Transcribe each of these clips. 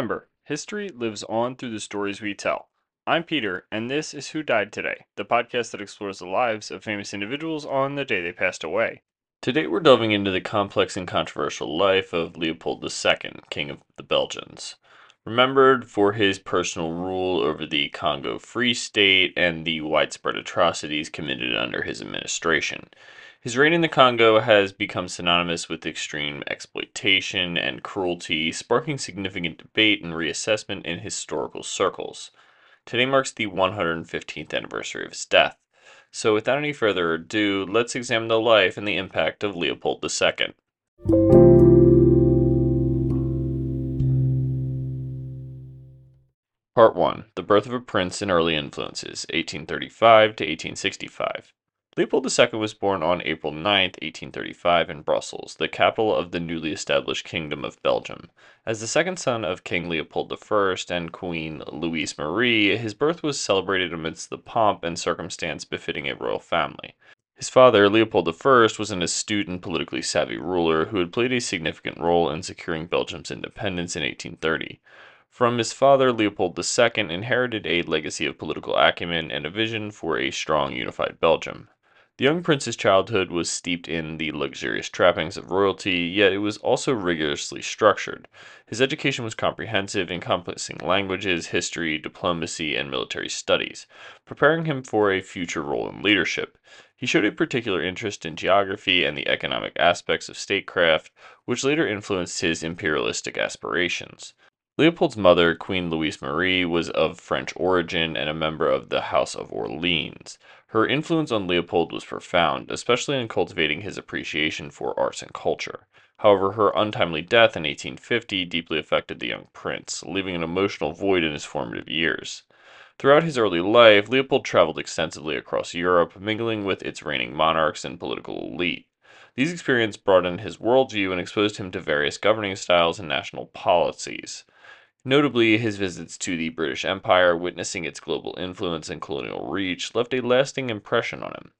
Remember, history lives on through the stories we tell. I'm Peter, and this is Who Died Today, the podcast that explores the lives of famous individuals on the day they passed away. Today we're delving into the complex and controversial life of Leopold II, King of the Belgians. Remembered for his personal rule over the Congo Free State and the widespread atrocities committed under his administration. His reign in the Congo has become synonymous with extreme exploitation and cruelty, sparking significant debate and reassessment in historical circles. Today marks the 115th anniversary of his death. So, without any further ado, let's examine the life and the impact of Leopold II. Part 1 The Birth of a Prince and Early Influences, 1835 to 1865. Leopold II was born on April 9, 1835, in Brussels, the capital of the newly established Kingdom of Belgium. As the second son of King Leopold I and Queen Louise Marie, his birth was celebrated amidst the pomp and circumstance befitting a royal family. His father, Leopold I, was an astute and politically savvy ruler who had played a significant role in securing Belgium's independence in 1830. From his father, Leopold II inherited a legacy of political acumen and a vision for a strong, unified Belgium. The young prince's childhood was steeped in the luxurious trappings of royalty, yet it was also rigorously structured. His education was comprehensive, encompassing languages, history, diplomacy, and military studies, preparing him for a future role in leadership. He showed a particular interest in geography and the economic aspects of statecraft, which later influenced his imperialistic aspirations. Leopold's mother, Queen Louise Marie, was of French origin and a member of the House of Orleans. Her influence on Leopold was profound, especially in cultivating his appreciation for arts and culture. However, her untimely death in 1850 deeply affected the young prince, leaving an emotional void in his formative years. Throughout his early life, Leopold traveled extensively across Europe, mingling with its reigning monarchs and political elite. These experiences broadened his worldview and exposed him to various governing styles and national policies. Notably, his visits to the British Empire, witnessing its global influence and colonial reach, left a lasting impression on him.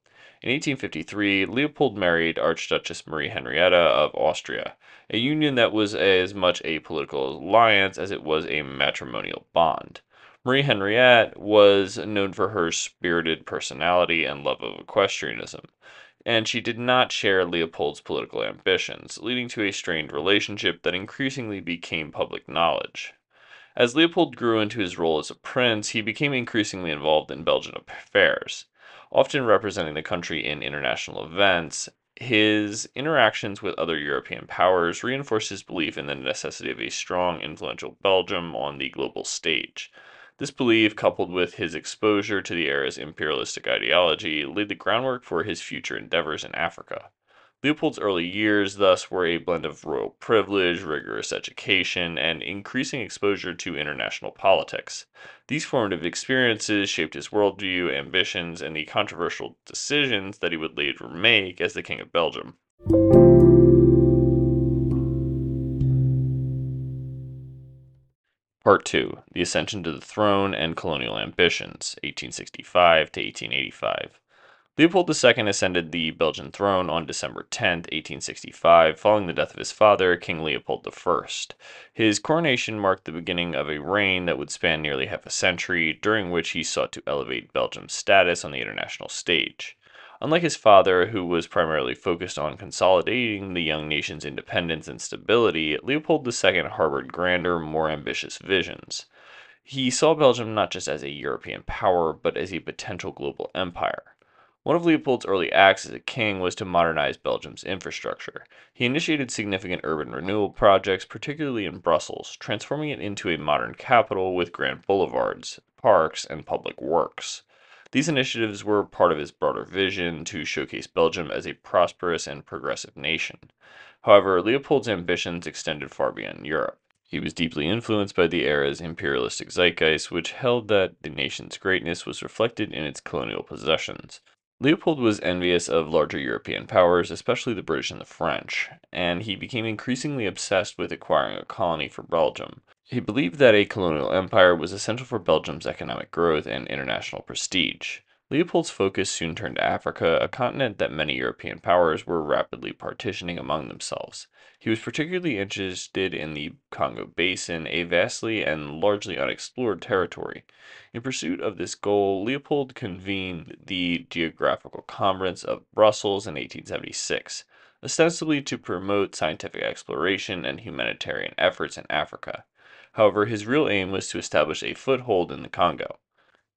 In 1853, Leopold married Archduchess Marie Henrietta of Austria, a union that was as much a political alliance as it was a matrimonial bond. Marie Henriette was known for her spirited personality and love of equestrianism, and she did not share Leopold's political ambitions, leading to a strained relationship that increasingly became public knowledge. As Leopold grew into his role as a prince, he became increasingly involved in Belgian affairs, often representing the country in international events. His interactions with other European powers reinforced his belief in the necessity of a strong, influential Belgium on the global stage. This belief, coupled with his exposure to the era's imperialistic ideology, laid the groundwork for his future endeavors in Africa. Leopold's early years, thus, were a blend of royal privilege, rigorous education, and increasing exposure to international politics. These formative experiences shaped his worldview, ambitions, and the controversial decisions that he would later make as the King of Belgium. Part 2 The Ascension to the Throne and Colonial Ambitions, 1865 to 1885. Leopold II ascended the Belgian throne on December 10, 1865, following the death of his father, King Leopold I. His coronation marked the beginning of a reign that would span nearly half a century, during which he sought to elevate Belgium's status on the international stage. Unlike his father, who was primarily focused on consolidating the young nation's independence and stability, Leopold II harbored grander, more ambitious visions. He saw Belgium not just as a European power, but as a potential global empire. One of Leopold's early acts as a king was to modernize Belgium's infrastructure. He initiated significant urban renewal projects, particularly in Brussels, transforming it into a modern capital with grand boulevards, parks, and public works. These initiatives were part of his broader vision to showcase Belgium as a prosperous and progressive nation. However, Leopold's ambitions extended far beyond Europe. He was deeply influenced by the era's imperialistic zeitgeist, which held that the nation's greatness was reflected in its colonial possessions. Leopold was envious of larger European powers, especially the British and the French, and he became increasingly obsessed with acquiring a colony for Belgium. He believed that a colonial empire was essential for Belgium's economic growth and international prestige. Leopold's focus soon turned to Africa, a continent that many European powers were rapidly partitioning among themselves. He was particularly interested in the Congo Basin, a vastly and largely unexplored territory. In pursuit of this goal, Leopold convened the Geographical Conference of Brussels in 1876, ostensibly to promote scientific exploration and humanitarian efforts in Africa. However, his real aim was to establish a foothold in the Congo.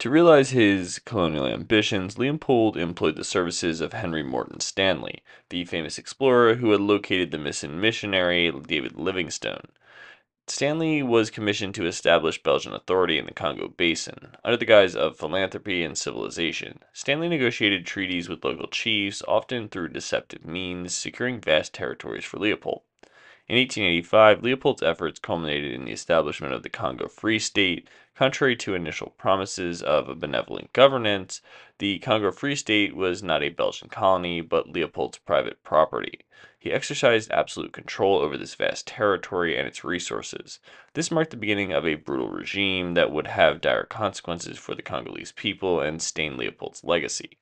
To realize his colonial ambitions, Leopold employed the services of Henry Morton Stanley, the famous explorer who had located the missing missionary David Livingstone. Stanley was commissioned to establish Belgian authority in the Congo Basin. Under the guise of philanthropy and civilization, Stanley negotiated treaties with local chiefs, often through deceptive means, securing vast territories for Leopold. In 1885, Leopold's efforts culminated in the establishment of the Congo Free State. Contrary to initial promises of a benevolent governance, the Congo Free State was not a Belgian colony, but Leopold's private property. He exercised absolute control over this vast territory and its resources. This marked the beginning of a brutal regime that would have dire consequences for the Congolese people and stain Leopold's legacy.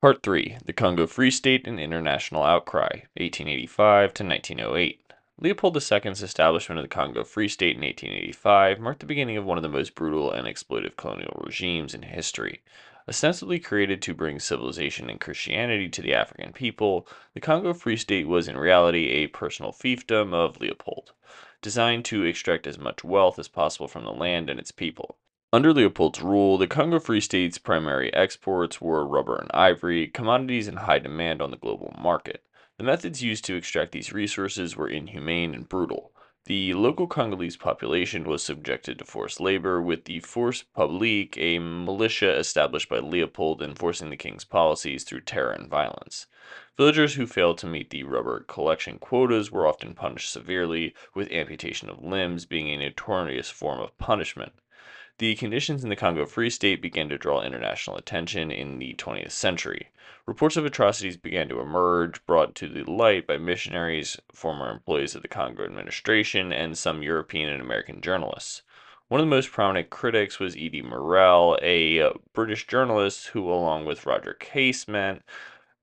Part 3 The Congo Free State and International Outcry, 1885 to 1908. Leopold II's establishment of the Congo Free State in 1885 marked the beginning of one of the most brutal and exploitive colonial regimes in history. Ostensibly created to bring civilization and Christianity to the African people, the Congo Free State was in reality a personal fiefdom of Leopold, designed to extract as much wealth as possible from the land and its people. Under Leopold's rule, the Congo Free State's primary exports were rubber and ivory, commodities in high demand on the global market. The methods used to extract these resources were inhumane and brutal. The local Congolese population was subjected to forced labor, with the Force Publique, a militia established by Leopold enforcing the king's policies through terror and violence. Villagers who failed to meet the rubber collection quotas were often punished severely, with amputation of limbs being a notorious form of punishment. The conditions in the Congo Free State began to draw international attention in the 20th century. Reports of atrocities began to emerge, brought to the light by missionaries, former employees of the Congo administration, and some European and American journalists. One of the most prominent critics was E.D. Morel, a British journalist who, along with Roger Casement,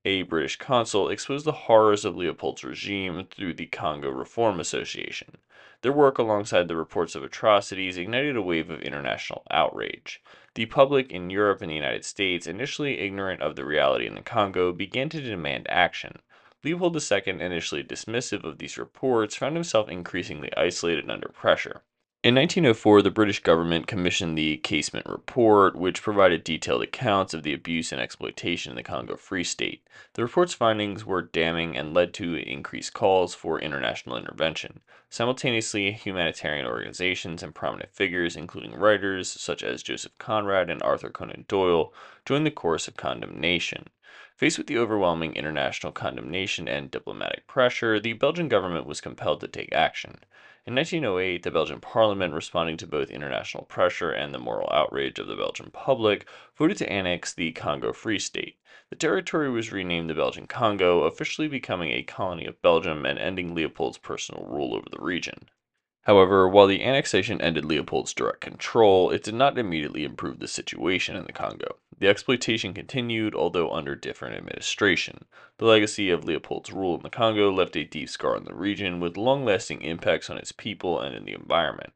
a British consul, exposed the horrors of Leopold's regime through the Congo Reform Association. Their work, alongside the reports of atrocities, ignited a wave of international outrage. The public in Europe and the United States, initially ignorant of the reality in the Congo, began to demand action. Leopold II, initially dismissive of these reports, found himself increasingly isolated under pressure. In 1904, the British government commissioned the Casement Report, which provided detailed accounts of the abuse and exploitation in the Congo Free State. The report's findings were damning and led to increased calls for international intervention. Simultaneously, humanitarian organizations and prominent figures, including writers such as Joseph Conrad and Arthur Conan Doyle, joined the chorus of condemnation. Faced with the overwhelming international condemnation and diplomatic pressure, the Belgian government was compelled to take action. In 1908, the Belgian parliament, responding to both international pressure and the moral outrage of the Belgian public, voted to annex the Congo Free State. The territory was renamed the Belgian Congo, officially becoming a colony of Belgium and ending Leopold's personal rule over the region. However, while the annexation ended Leopold's direct control, it did not immediately improve the situation in the Congo. The exploitation continued, although under different administration. The legacy of Leopold's rule in the Congo left a deep scar in the region, with long lasting impacts on its people and in the environment.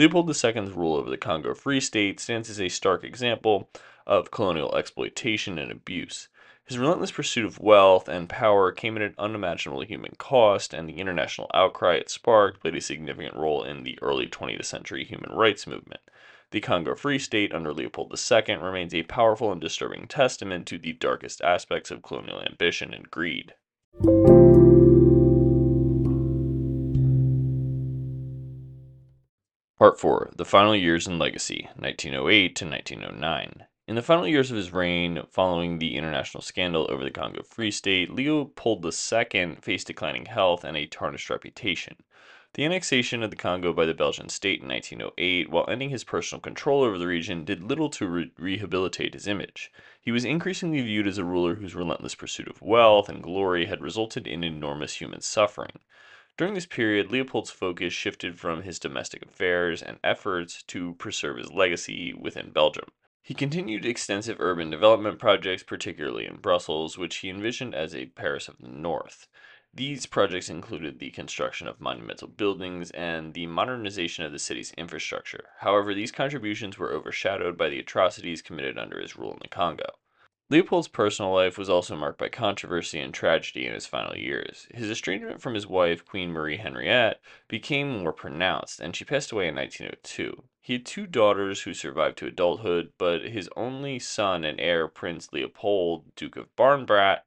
Leopold II's rule over the Congo Free State stands as a stark example of colonial exploitation and abuse. His relentless pursuit of wealth and power came at an unimaginable human cost, and the international outcry it sparked played a significant role in the early 20th century human rights movement. The Congo Free State under Leopold II remains a powerful and disturbing testament to the darkest aspects of colonial ambition and greed. Part 4 The Final Years and Legacy, 1908 to 1909. In the final years of his reign, following the international scandal over the Congo Free State, Leopold II faced declining health and a tarnished reputation. The annexation of the Congo by the Belgian state in 1908, while ending his personal control over the region, did little to re- rehabilitate his image. He was increasingly viewed as a ruler whose relentless pursuit of wealth and glory had resulted in enormous human suffering. During this period, Leopold's focus shifted from his domestic affairs and efforts to preserve his legacy within Belgium. He continued extensive urban development projects, particularly in Brussels, which he envisioned as a Paris of the North. These projects included the construction of monumental buildings and the modernization of the city's infrastructure. However, these contributions were overshadowed by the atrocities committed under his rule in the Congo. Leopold's personal life was also marked by controversy and tragedy in his final years. His estrangement from his wife, Queen Marie Henriette, became more pronounced, and she passed away in 1902. He had two daughters who survived to adulthood, but his only son and heir, Prince Leopold, Duke of Brabant,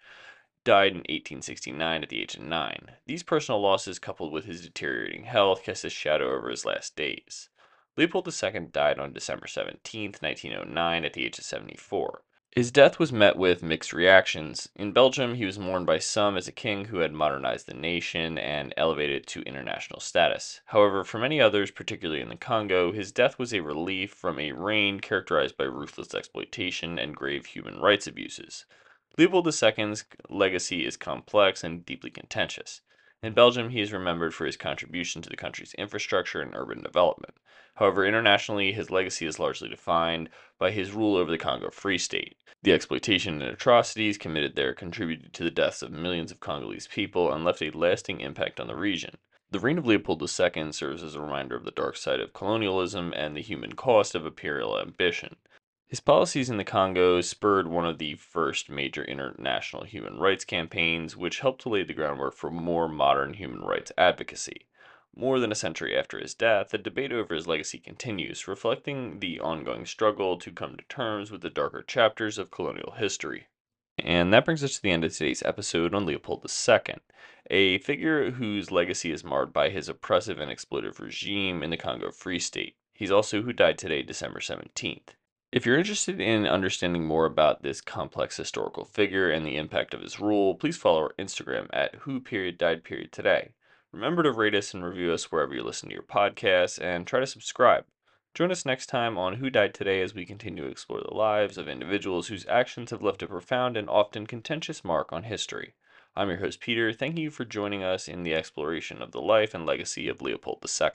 died in 1869 at the age of nine. These personal losses, coupled with his deteriorating health, cast a shadow over his last days. Leopold II died on December 17, 1909, at the age of 74. His death was met with mixed reactions. In Belgium, he was mourned by some as a king who had modernized the nation and elevated it to international status. However, for many others, particularly in the Congo, his death was a relief from a reign characterized by ruthless exploitation and grave human rights abuses. Leopold II's legacy is complex and deeply contentious. In Belgium, he is remembered for his contribution to the country's infrastructure and urban development. However, internationally, his legacy is largely defined by his rule over the Congo Free State. The exploitation and atrocities committed there contributed to the deaths of millions of Congolese people and left a lasting impact on the region. The reign of Leopold II serves as a reminder of the dark side of colonialism and the human cost of imperial ambition. His policies in the Congo spurred one of the first major international human rights campaigns, which helped to lay the groundwork for more modern human rights advocacy. More than a century after his death, the debate over his legacy continues, reflecting the ongoing struggle to come to terms with the darker chapters of colonial history. And that brings us to the end of today's episode on Leopold II, a figure whose legacy is marred by his oppressive and exploitive regime in the Congo Free State. He's also who died today, December 17th. If you're interested in understanding more about this complex historical figure and the impact of his rule, please follow our Instagram at who period died period today. Remember to rate us and review us wherever you listen to your podcasts and try to subscribe. Join us next time on Who Died Today as we continue to explore the lives of individuals whose actions have left a profound and often contentious mark on history. I'm your host, Peter. Thank you for joining us in the exploration of the life and legacy of Leopold II.